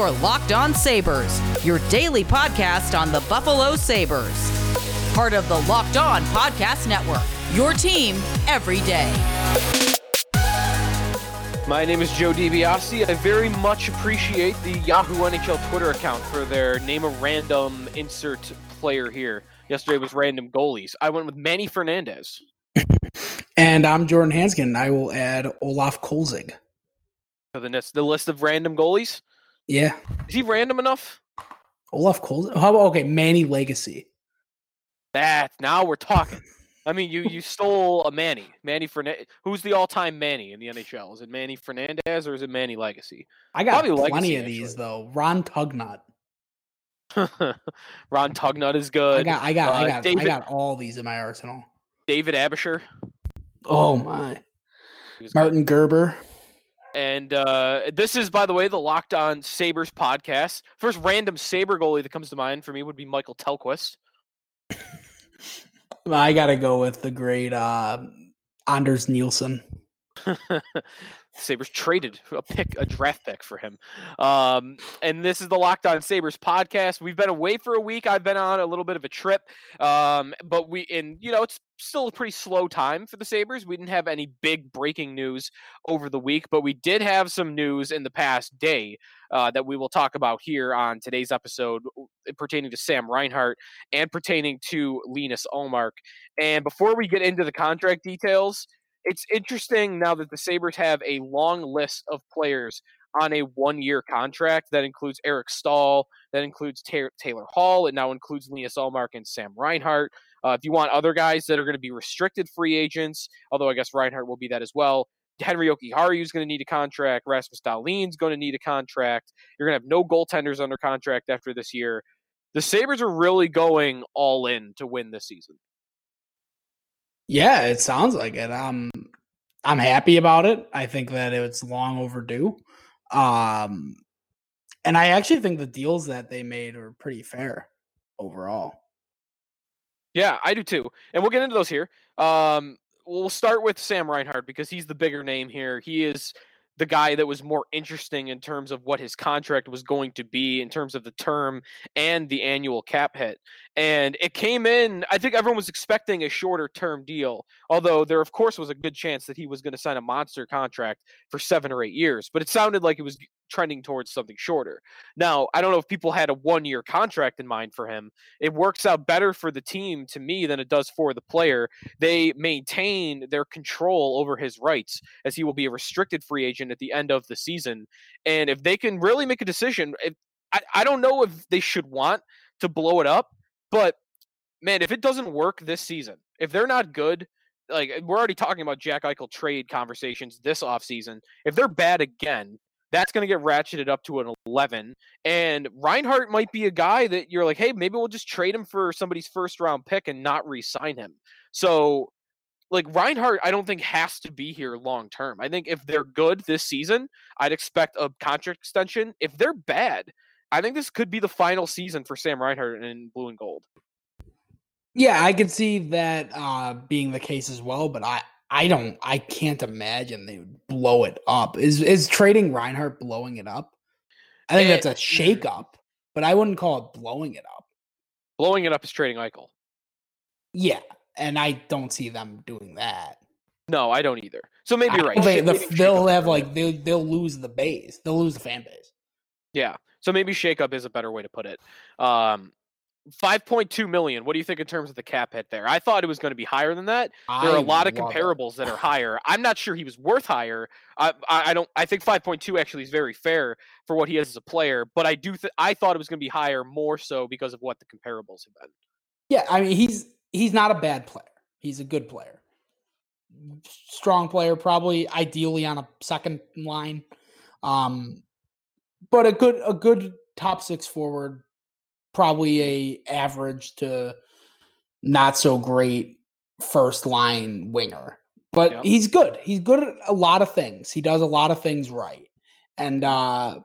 Your Locked On Sabres, your daily podcast on the Buffalo Sabres. Part of the Locked On Podcast Network, your team every day. My name is Joe DiBiase. I very much appreciate the Yahoo NHL Twitter account for their name a random insert player here. Yesterday was random goalies. I went with Manny Fernandez. and I'm Jordan Hanskin. I will add Olaf Kolzig. So the list, the list of random goalies. Yeah, is he random enough? Olaf Cold. How about okay, Manny Legace? That now we're talking. I mean, you you stole a Manny, Manny Fernandez. Who's the all-time Manny in the NHL? Is it Manny Fernandez or is it Manny Legace? I got Probably plenty Legacy, of these though. Ron Tugnutt. Ron Tugnutt is good. I got, I got, uh, I got, David, I got all these in my arsenal. David Aebischer. Oh my. Martin Gerber. And uh, this is, by the way, the Locked On Sabres podcast. First random Sabre goalie that comes to mind for me would be Michael Tellqvist. I got to go with the great uh, Anders Nilsson. Sabres traded a pick, a draft pick for him. Um, and this is the Locked On Sabres podcast. We've been away for a week. I've been on a little bit of a trip. Um, but we, and you know, it's still a pretty slow time for the Sabres. We didn't have any big breaking news over the week, but we did have some news in the past day uh, that we will talk about here on today's episode pertaining to Sam Reinhart and pertaining to Linus Ullmark. And before we get into the contract details, it's interesting now that the Sabres have a long list of players on a one year contract that includes Eric Staal, that includes Taylor Hall, it now includes Linus Ullmark and Sam Reinhart. Uh, if you want other guys that are going to be restricted free agents, although I guess Reinhart will be that as well, Henri Jokiharju is going to need a contract. Rasmus Dahlin's going to need a contract. You're going to have no goaltenders under contract after this year. The Sabres are really going all in to win this season. Yeah, it sounds like it. Um, I'm happy about it. I think that it's long overdue. Um, and I actually think the deals that they made are pretty fair overall. Yeah, I do too. And we'll get into those here. Um, we'll start with Sam Reinhart because he's the bigger name here. He is the guy that was more interesting in terms of what his contract was going to be in terms of the term and the annual cap hit. And it came in, I think everyone was expecting a shorter term deal, although there, of course, was a good chance that he was going to sign a monster contract for seven or eight years. But it sounded like it was trending towards something shorter. Now, I don't know if people had a one year contract in mind for him. It works out better for the team to me than it does for the player. They maintain their control over his rights as he will be a restricted free agent at the end of the season. And if they can really make a decision, if, I, I don't know if they should want to blow it up, but man, if it doesn't work this season, if they're not good, like eh, we're already talking about Jack Eichel trade conversations this offseason. If they're bad again, that's going to get ratcheted up to an 11. And Reinhart might be a guy that you're like, hey, maybe we'll just trade him for somebody's first round pick and not re sign him. So, like, Reinhart, I don't think has to be here long term. I think if they're good this season, I'd expect a contract extension. If they're bad, I think this could be the final season for Sam Reinhart in blue and gold. Yeah, I could see that uh, being the case as well, but I, I don't. I can't imagine they would blow it up. Is is trading Reinhart blowing it up? I think that's a shakeup, but I wouldn't call it blowing it up. Blowing it up is trading Eichel. Yeah, and I don't see them doing that. No, I don't either. So maybe you're right. They, the, they'll have like they'll they'll lose the base. They'll lose the fan base. Yeah. So maybe shakeup is a better way to put it. Um, 5.2 million. What do you think in terms of the cap hit there? I thought it was going to be higher than that. There are a lot of comparables it. that are higher. I'm not sure he was worth higher. I, I, I don't. I think 5.2 actually is very fair for what he is as a player. But I do. Th- I thought it was going to be higher more so because of what the comparables have been. Yeah, I mean he's he's not a bad player. He's a good player, strong player. Probably ideally on a second line, um, but a good a good top six forward probably a average to not so great first line winger. But yep. he's good. He's good at a lot of things. He does a lot of things right. And uh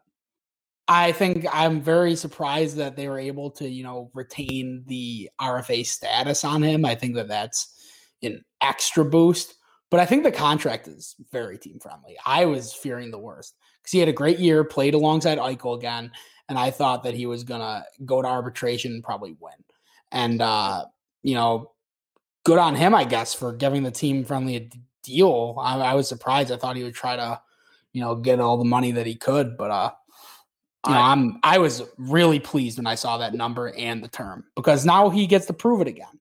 I think I'm very surprised that they were able to, you know, retain the RFA status on him. I think that that's an extra boost but I think the contract is very team friendly. I was fearing the worst because he had a great year, played alongside Eichel again, and I thought that he was gonna go to arbitration and probably win. And uh, you know, good on him, I guess, for giving the team friendly a deal. I, I, was surprised. I thought he would try to, you know, get all the money that he could, but uh, you know, I, I'm I was really pleased when I saw that number and the term because now he gets to prove it again,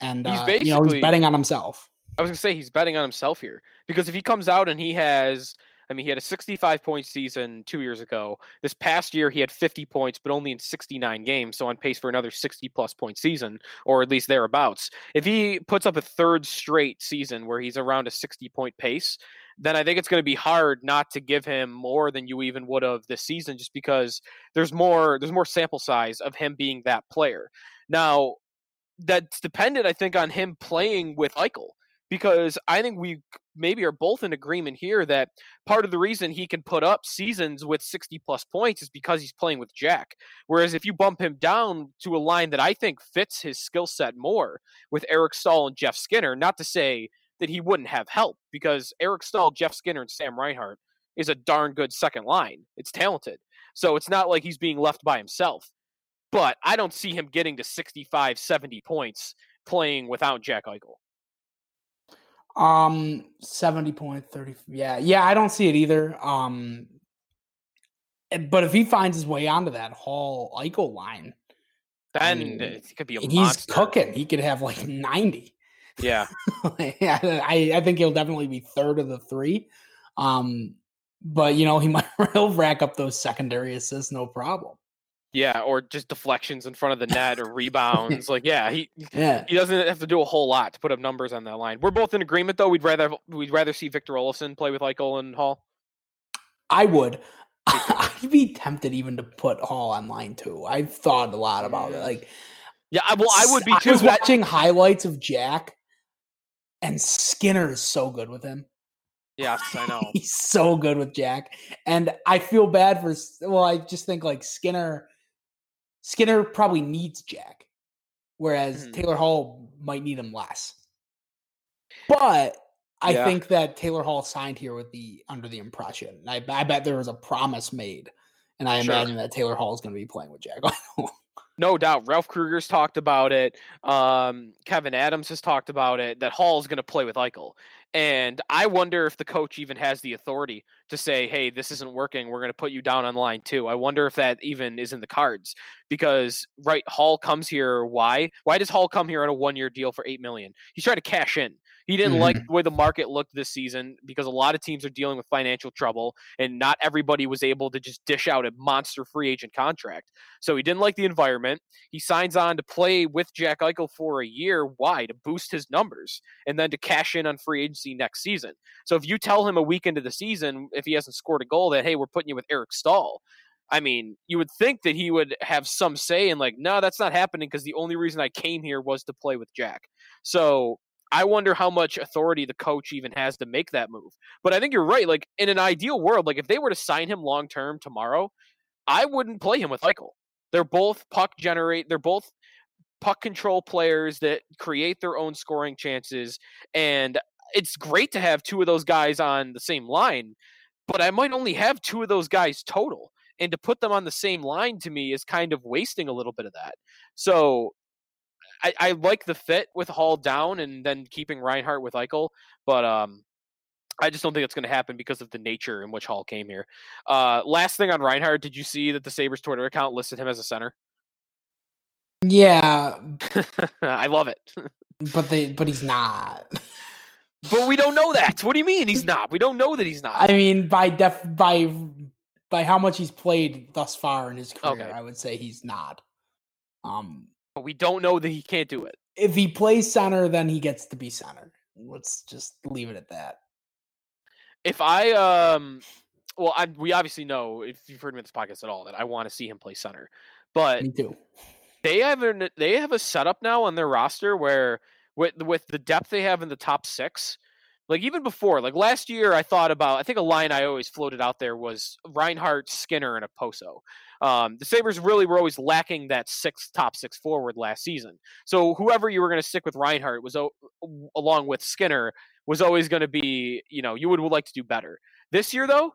and uh, you know he's betting on himself. I was gonna say he's betting on himself here because if he comes out and he has I mean, he had a 65 point season two years ago. This past year, he had 50 points, but only in 69 games, so on pace for another 60 plus point season, or at least thereabouts. If he puts up a third straight season where he's around a 60 point pace, then I think it's going to be hard not to give him more than you even would have this season, just because there's more there's more sample size of him being that player. Now, that's dependent, I think, on him playing with Eichel because I think we maybe are both in agreement here that part of the reason he can put up seasons with 60 plus points is because he's playing with Jack. Whereas if you bump him down to a line that I think fits his skill set more with Eric Staal and Jeff Skinner, not to say that he wouldn't have help because Eric Staal, Jeff Skinner, and Sam Reinhart is a darn good second line. It's talented. So it's not like he's being left by himself. But I don't see him getting to 65, 70 points playing without Jack Eichel. Um, seventy point thirty. Yeah, yeah. I don't see it either. Um, but if he finds his way onto that Hall Eichel line, then I mean, it could be a he's monster. cooking. He could have like ninety. Yeah, yeah. I I think he'll definitely be third of the three. Um, but you know he might he'll rack up those secondary assists, no problem. Yeah, or just deflections in front of the net or rebounds. like, yeah, he yeah. he doesn't have to do a whole lot to put up numbers on that line. We're both in agreement though. We'd rather we'd rather see Victor Olofsson play with Eichel and Hall. I would. I'd be tempted even to put Hall on line too. I've thought a lot about it. Like, yeah, well, I would be too. I was watching highlights of Jack, and Skinner is so good with him. Yes, I know. He's so good with Jack, and I feel bad for. Well, I just think like Skinner Skinner probably needs Jack, whereas mm-hmm. Taylor Hall might need him less. But I yeah. think that Taylor Hall signed here with the under the impression. I, I bet there was a promise made, and I sure. imagine that Taylor Hall is going to be playing with Jack. no doubt. Ralph Krueger's talked about it. Um, Kevyn Adams has talked about it. That Hall is going to play with Eichel, and I wonder if the coach even has the authority to say, hey, this isn't working. We're going to put you down on line two. I wonder if that even is in the cards because, right, Hall comes here. Why? Why does Hall come here on a one year deal for 8 million? He's trying to cash in. He didn't mm-hmm. like the way the market looked this season because a lot of teams are dealing with financial trouble and not everybody was able to just dish out a monster free agent contract. So he didn't like the environment. He signs on to play with Jack Eichel for a year. Why? To boost his numbers and then to cash in on free agency next season. So if you tell him a week into the season, if he hasn't scored a goal, that, hey, we're putting you with Eric Staal. I mean, you would think that he would have some say in like, no, that's not happening because the only reason I came here was to play with Jack. So I wonder how much authority the coach even has to make that move. But I think you're right. Like in an ideal world, like if they were to sign him long term tomorrow, I wouldn't play him with Eichel. They're both puck generate. They're both puck control players that create their own scoring chances, and it's great to have two of those guys on the same line. But I might only have two of those guys total, and to put them on the same line to me is kind of wasting a little bit of that. So I, I like the fit with Hall down and then keeping Reinhart with Eichel, but um, I just don't think it's going to happen because of the nature in which Hall came here. Uh, last thing on Reinhart, did you see that the Sabres Twitter account listed him as a center? Yeah, I love it. but they, but he's not. But we don't know that. What do you mean he's not? We don't know that he's not. I mean, by def, by by how much he's played thus far in his career, okay. I would say he's not. Um, but we don't know that he can't do it. If he plays center, then he gets to be center. Let's just leave it at that. If I um well, I we obviously know if you've heard me in this podcast at all that I want to see him play center. But me too. They have an, they have a setup now on their roster where with with the depth they have in the top six, like even before, like last year, I thought about. I think a line I always floated out there was Reinhart, Skinner, and Okposo. Um, the Sabres really were always lacking that six top six forward last season. So whoever you were going to stick with Reinhart was o- along with Skinner was always going to be, you know, you would, would like to do better. This year, though,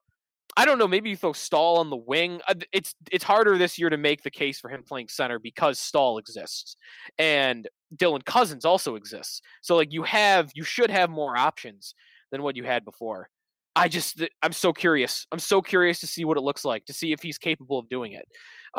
I don't know. Maybe you throw Staal on the wing. Uh, it's it's harder this year to make the case for him playing center because Staal exists, and Dylan Cozens also exists. So like you have you should have more options than what you had before. I just I'm so curious. I'm so curious to see what it looks like to see if he's capable of doing it.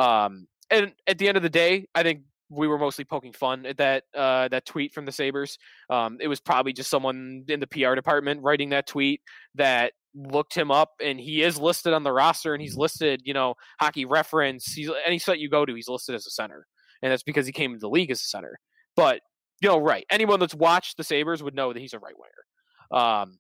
Um, and at the end of the day, I think we were mostly poking fun at that uh, that tweet from the Sabres. Um, it was probably just someone in the PR department writing that tweet that looked him up, and he is listed on the roster, and he's listed, you know, hockey reference. He's any site you go to, he's listed as a center, and that's because he came into the league as a center. But you know, right? Anyone that's watched the Sabres would know that he's a right winger. Um,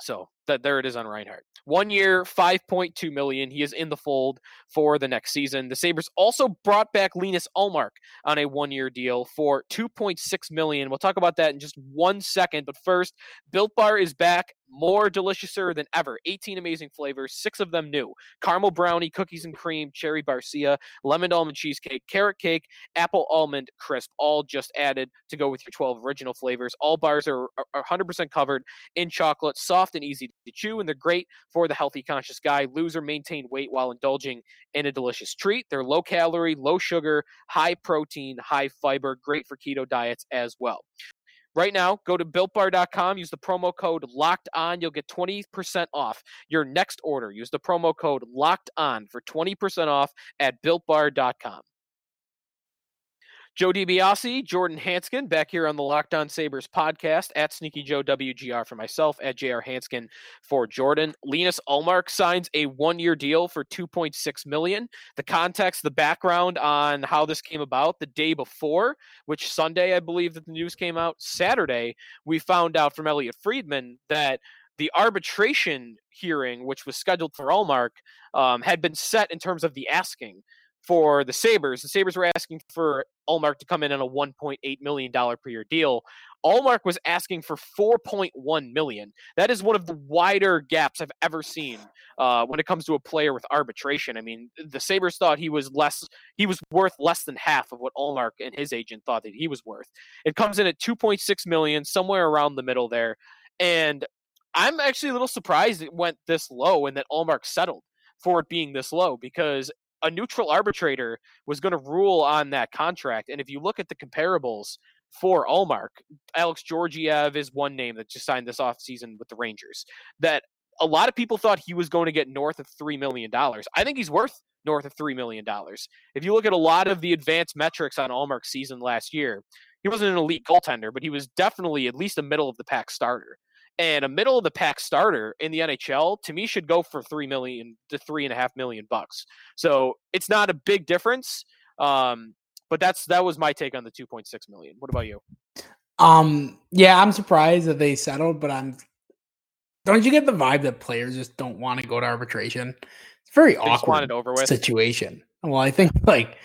so that there it is on Reinhart. One year, 5.2 million. He is in the fold for the next season. The Sabres also brought back Linus Ullmark on a one-year deal for 2.6 million. We'll talk about that in just one second. But first, Built Bar is back more deliciouser than ever. 18 amazing flavors, six of them new. Caramel brownie, cookies and cream, cherry barcia, lemon almond cheesecake, carrot cake, apple almond crisp, all just added to go with your 12 original flavors. All bars are, are 100% covered in chocolate, soft and easy to chew, and they're great for the healthy conscious guy. Lose or maintain weight while indulging in a delicious treat. They're low calorie, low sugar, high protein, high fiber, great for keto diets as well. Right now, go to builtbar.com, use the promo code locked on. You'll get 20% off your next order. Use the promo code locked on for 20% off at builtbar.com. Joe DiBiase, Jordan Hanskin, back here on the Locked On Sabres podcast at Sneaky Joe WGR for myself, at JR Hanskin for Jordan. Linus Ullmark signs a one-year deal for 2.6 million. The context, the background on how this came about, the day before, which Sunday I believe that the news came out. Saturday, we found out from Elliotte Friedman that the arbitration hearing, which was scheduled for Ullmark, um, had been set in terms of the asking for the Sabres. The Sabres were asking for Ullmark to come in on a $1.8 million per year deal. Ullmark was asking for 4.1 million. That is one of the wider gaps I've ever seen uh, when it comes to a player with arbitration. I mean, the Sabres thought he was less, he was worth less than half of what Ullmark and his agent thought that he was worth. It comes in at 2.6 million, somewhere around the middle there. And I'm actually a little surprised it went this low and that Ullmark settled for it being this low because a neutral arbitrator was going to rule on that contract. And if you look at the comparables for Ullmark, Alex Georgiev is one name that just signed this off season with the Rangers. That a lot of people thought he was going to get north of $3 million. I think he's worth north of $3 million. If you look at a lot of the advanced metrics on Ullmark's season last year, he wasn't an elite goaltender, but he was definitely at least a middle of the pack starter. And a middle of the pack starter in the NHL to me should go for three million to three and a half million bucks. So it's not a big difference. Um, but that's that was my take on the 2.6 million. What about you? Um, yeah, I'm surprised that they settled, but I'm don't you get the vibe that players just don't want to go to arbitration? It's very they awkward over with. situation. Well, I think like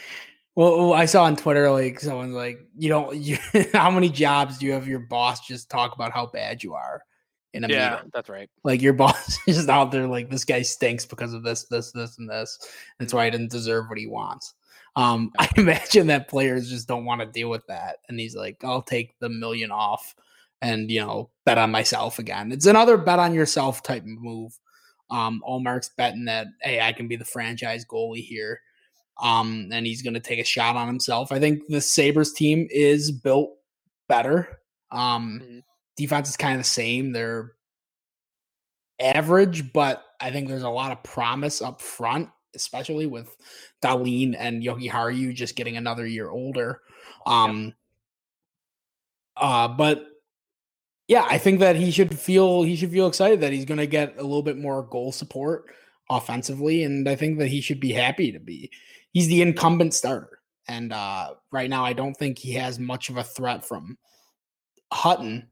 well, I saw on Twitter like someone's like, you don't you how many jobs do you have your boss just talk about how bad you are? In a yeah, meeting. that's right. Like your boss is out there like this guy stinks because of this, this, this, and this. That's why I didn't deserve what he wants. Um, I imagine that players just don't want to deal with that. And he's like, I'll take the million off and you know, bet on myself again. It's another bet on yourself type move. Um, Ullmark's betting that hey, I can be the franchise goalie here. Um, and he's gonna take a shot on himself. I think the Sabres team is built better. Um, mm-hmm defense is kind of the same. They're average, but I think there's a lot of promise up front, especially with Dahlin and Jokiharju just getting another year older. Um, uh, but yeah, I think that he should feel he should feel excited that he's going to get a little bit more goal support offensively, and I think that he should be happy to be. He's the incumbent starter, and uh, right now I don't think he has much of a threat from Hutton.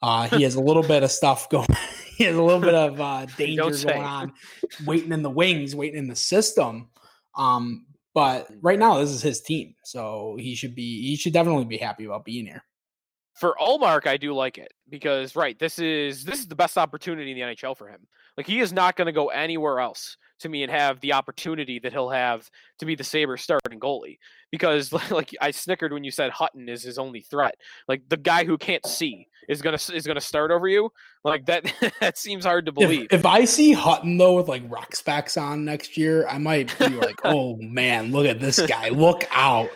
Uh, he has a little bit of stuff going. he has a little bit of uh, danger going on, waiting in the wings, waiting in the system. Um, but right now, this is his team, so he should be. He should definitely be happy about being here. For Ullmark, I do like it because right, this is this is the best opportunity in the NHL for him. Like he is not going to go anywhere else to me and have the opportunity that he'll have to be the Sabres starting goalie. Because like I snickered when you said Hutton is his only threat. Like the guy who can't see is gonna is gonna start over you. Like that that seems hard to believe. If, if I see Hutton though with like rock specs on next year, I might be like, oh man, look at this guy. Look out.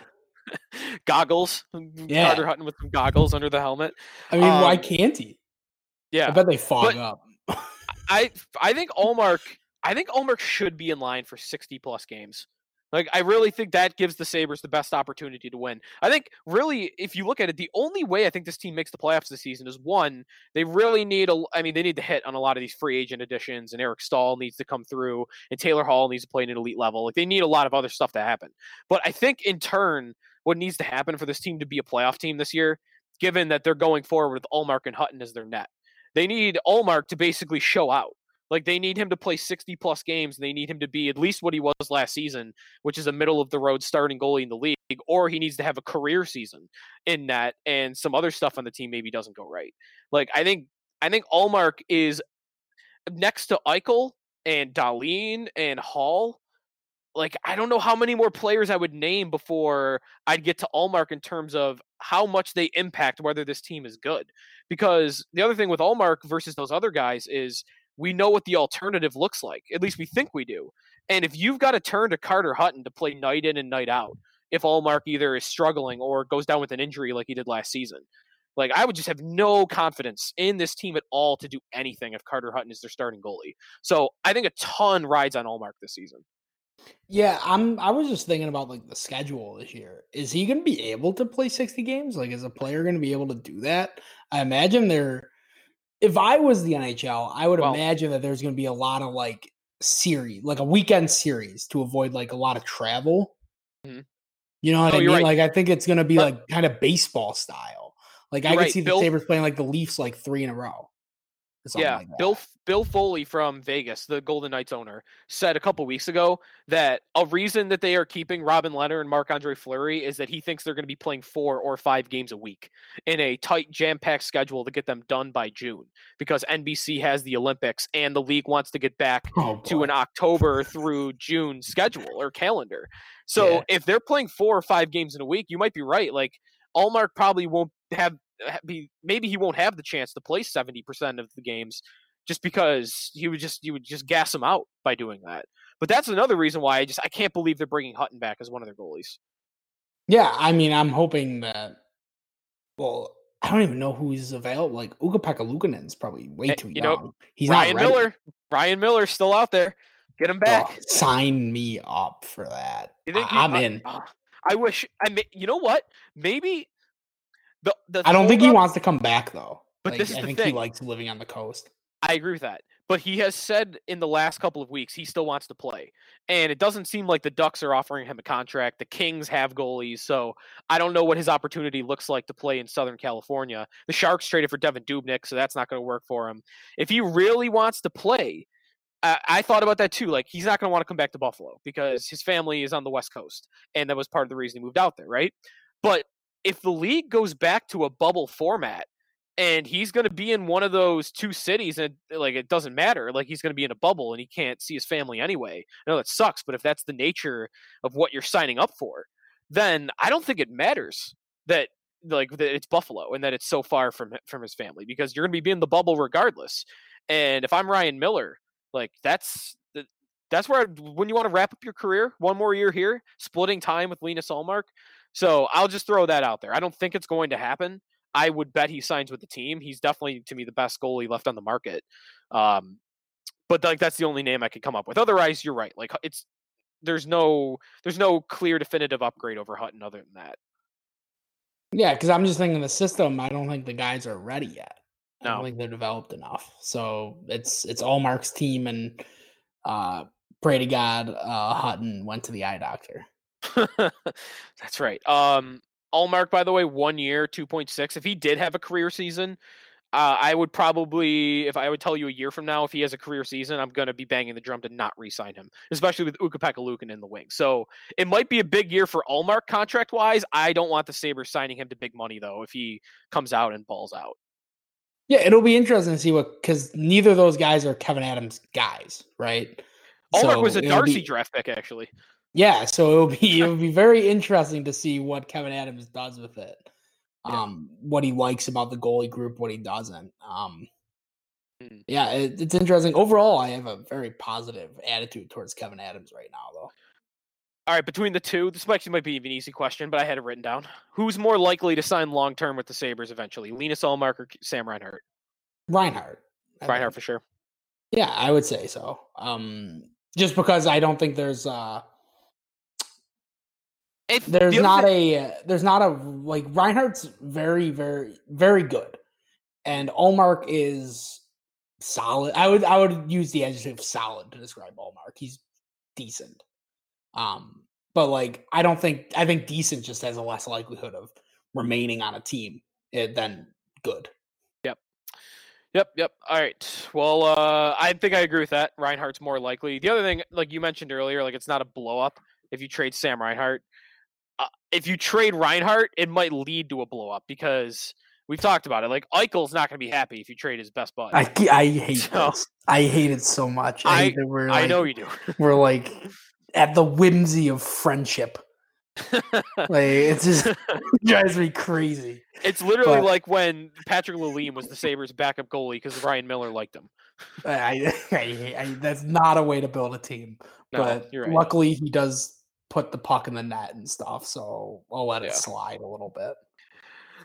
goggles. Yeah. Carter Hutton with some goggles under the helmet. I mean, why Um, can't he? Yeah. I bet they fog but- up. I I think Ullmark I think Ullmark should be in line for 60 plus games. Like I really think that gives the Sabres the best opportunity to win. I think really if you look at it the only way I think this team makes the playoffs this season is one they really need a I mean they need to hit on a lot of these free agent additions and Eric Staal needs to come through and Taylor Hall needs to play at an elite level. Like they need a lot of other stuff to happen. But I think in turn what needs to happen for this team to be a playoff team this year given that they're going forward with Ullmark and Hutton as their net they need Ullmark to basically show out. Like they need him to play 60 plus games. And they need him to be at least what he was last season, which is a middle of the road starting goalie in the league, or he needs to have a career season in that and some other stuff on the team maybe doesn't go right. Like I think I think Ullmark is next to Eichel and Dahlin and Hall. Like I don't know how many more players I would name before I'd get to Ullmark in terms of how much they impact whether this team is good because the other thing with Ullmark versus those other guys is we know what the alternative looks like. At least we think we do. And if you've got to turn to Carter Hutton to play night in and night out, if Ullmark either is struggling or goes down with an injury like he did last season, like I would just have no confidence in this team at all to do anything if Carter Hutton is their starting goalie. So I think a ton rides on Ullmark this season. Yeah, I'm. I was just thinking about like the schedule this year. Is he going to be able to play 60 games? Like, is a player going to be able to do that? I imagine they're. If I was the NHL, I would Well- imagine that there's going to be a lot of like series, like a weekend series, to avoid like a lot of travel. Mhm. You know what Oh, I mean? right. Like, I think it's going to be But- like kind of baseball style. Like, I could right. see the Bill- Sabres playing like the Leafs like three in a row. Yeah, like. Bill Bill Foley from Vegas, the Golden Knights owner, said a couple weeks ago that a reason that they are keeping Robin Lehner and Marc Andre Fleury is that he thinks they're going to be playing four or five games a week in a tight, jam packed schedule to get them done by June because NBC has the Olympics and the league wants to get back Oh, to an October through June schedule or calendar. So Yeah. if they're playing four or five games in a week, you might be right. Like Ullmark probably won't have ha- be maybe he won't have the chance to play 70% of the games just because he would just you would just gas him out by doing that. But that's another reason why I just I can't believe they're bringing Hutton back as one of their goalies. Yeah, I mean, I'm hoping that. Well, I don't even know who's available. Like Ukko-Pekka Luukkonen's probably way Eh, too you know, young. He's Ryan not ready. Miller, Ryan Miller's still out there. Get him Oh, back. sign me up for that. I, am in. ah, I wish I mean, you know what? Maybe the the I don't think he wants to come back though. But Like, this is I the think he likes living on the coast. I agree with that. But he has said in the last couple of weeks he still wants to play. And it doesn't seem like the Ducks are offering him a contract. The Kings have goalies, so I don't know what his opportunity looks like to play in Southern California. The Sharks traded for Devan Dubnyk, so that's not going to work for him. If he really wants to play, I, I thought about that too. Like he's not going to want to come back to Buffalo because his family is on the West Coast, and that was part of the reason he moved out there, right? But if the league goes back to a bubble format and he's going to be in one of those two cities and like it doesn't matter like he's going to be in a bubble and he can't see his family anyway. I know that sucks but if that's the nature of what you're signing up for then i don't think it matters that like that it's buffalo and that it's so far from from his family because you're going to be in the bubble regardless. And if i'm ryan miller like that's that's where I'd- when you want to wrap up your career one more year here splitting time with Linus Ullmark so I'll just throw that out there. I don't think it's going to happen. I would bet he signs with the team. He's definitely to me the best goalie left on the market. Um, but like that's the only name I could come up with. Otherwise, you're right. Like it's there's no there's no clear definitive upgrade over Hutton other than that. Yeah, because I'm just thinking the system. I don't think the guys are ready yet. I don't think they're developed enough. So it's it's Ullmark's team and uh pray to God uh Hutton went to the eye doctor. That's right. Um, Ullmark, by the way, one year, two point six. If he did have a career season, uh, I would probably, if I would tell you a year from now, if he has a career season, I'm going to be banging the drum to not re-sign him, especially with Ukko-Pekka Lukin in the wing. So it might be a big year for Ullmark contract wise. I don't want the Sabres signing him to big money though if he comes out and balls out. Yeah, it'll be interesting to see what because neither of those guys are Kevyn Adams guys, right? Ullmark was a Darcy be- draft pick, actually. Yeah, so it'll be it'll be very interesting to see what Kevyn Adams does with it. Yeah. Um, what he likes about the goalie group, what he doesn't. Um, Mm. yeah, it, it's interesting. Overall, I have a very positive attitude towards Kevyn Adams right now, though. All right, between the two, this actually might be an easy question, but I had it written down. Who's more likely to sign long term with the Sabres eventually? Linus Ullmark or Sam Reinhart? Reinhardt. I Reinhart think. for sure. Yeah, I would say so. Um, just because I don't think there's uh If there's the not thing- a there's not a like Reinhart's very very very good, and Ullmark is solid. I would I would use the adjective solid to describe Ullmark. He's decent. Um, but like I don't think I think decent just has a less likelihood of remaining on a team eh, than good. Yep, yep. Yep. All right. Well, uh, I think I agree with that. Reinhart's more likely. The other thing, like you mentioned earlier, like it's not a blow up if you trade Sam Reinhart. Uh, if you trade Reinhart, it might lead to a blow up because we've talked about it. Like Eichel's not going to be happy if you trade his best buddy. I I hate So- this. I hate it so much. I- that we're I know you do. we're like at the whimsy of friendship. Like it's just it drives me crazy. it's literally but- like when Patrick Lalime was the Sabres' backup goalie because Ryan Miller liked him. I, I, I, I that's not a way to build a team. No, but right. luckily he does put the puck in the net and stuff, so I'll let it slide a little bit.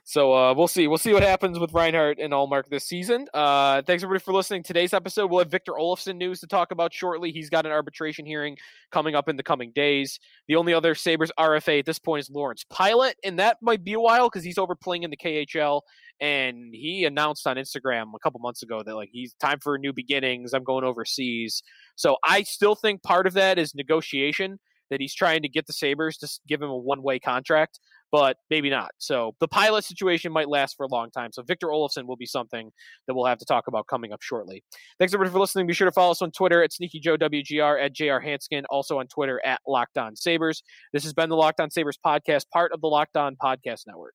So uh, we'll see. We'll see what happens with Reinhart and Ullmark this season. Uh, thanks everybody for listening. Today's episode, we'll have Victor Olofsson news to talk about shortly. He's got an arbitration hearing coming up in the coming days. The only other Sabres RFA at this point is Lawrence Pilut, and that might be a while because he's over playing in the KHL. And he announced on Instagram a couple months ago that like he's time for new beginnings. I'm going overseas. So I still think part of that is negotiation that he's trying to get the Sabres to give him a one way contract but maybe not. So the Pilut situation might last for a long time. So Victor Olofsson will be something that we'll have to talk about coming up shortly. Thanks everybody for listening. Be sure to follow us on Twitter at Sneaky Joe WGR at JR Hanskin, also on Twitter at Locked On Sabres. This has been the Locked On Sabres podcast, part of the Locked On Podcast Network.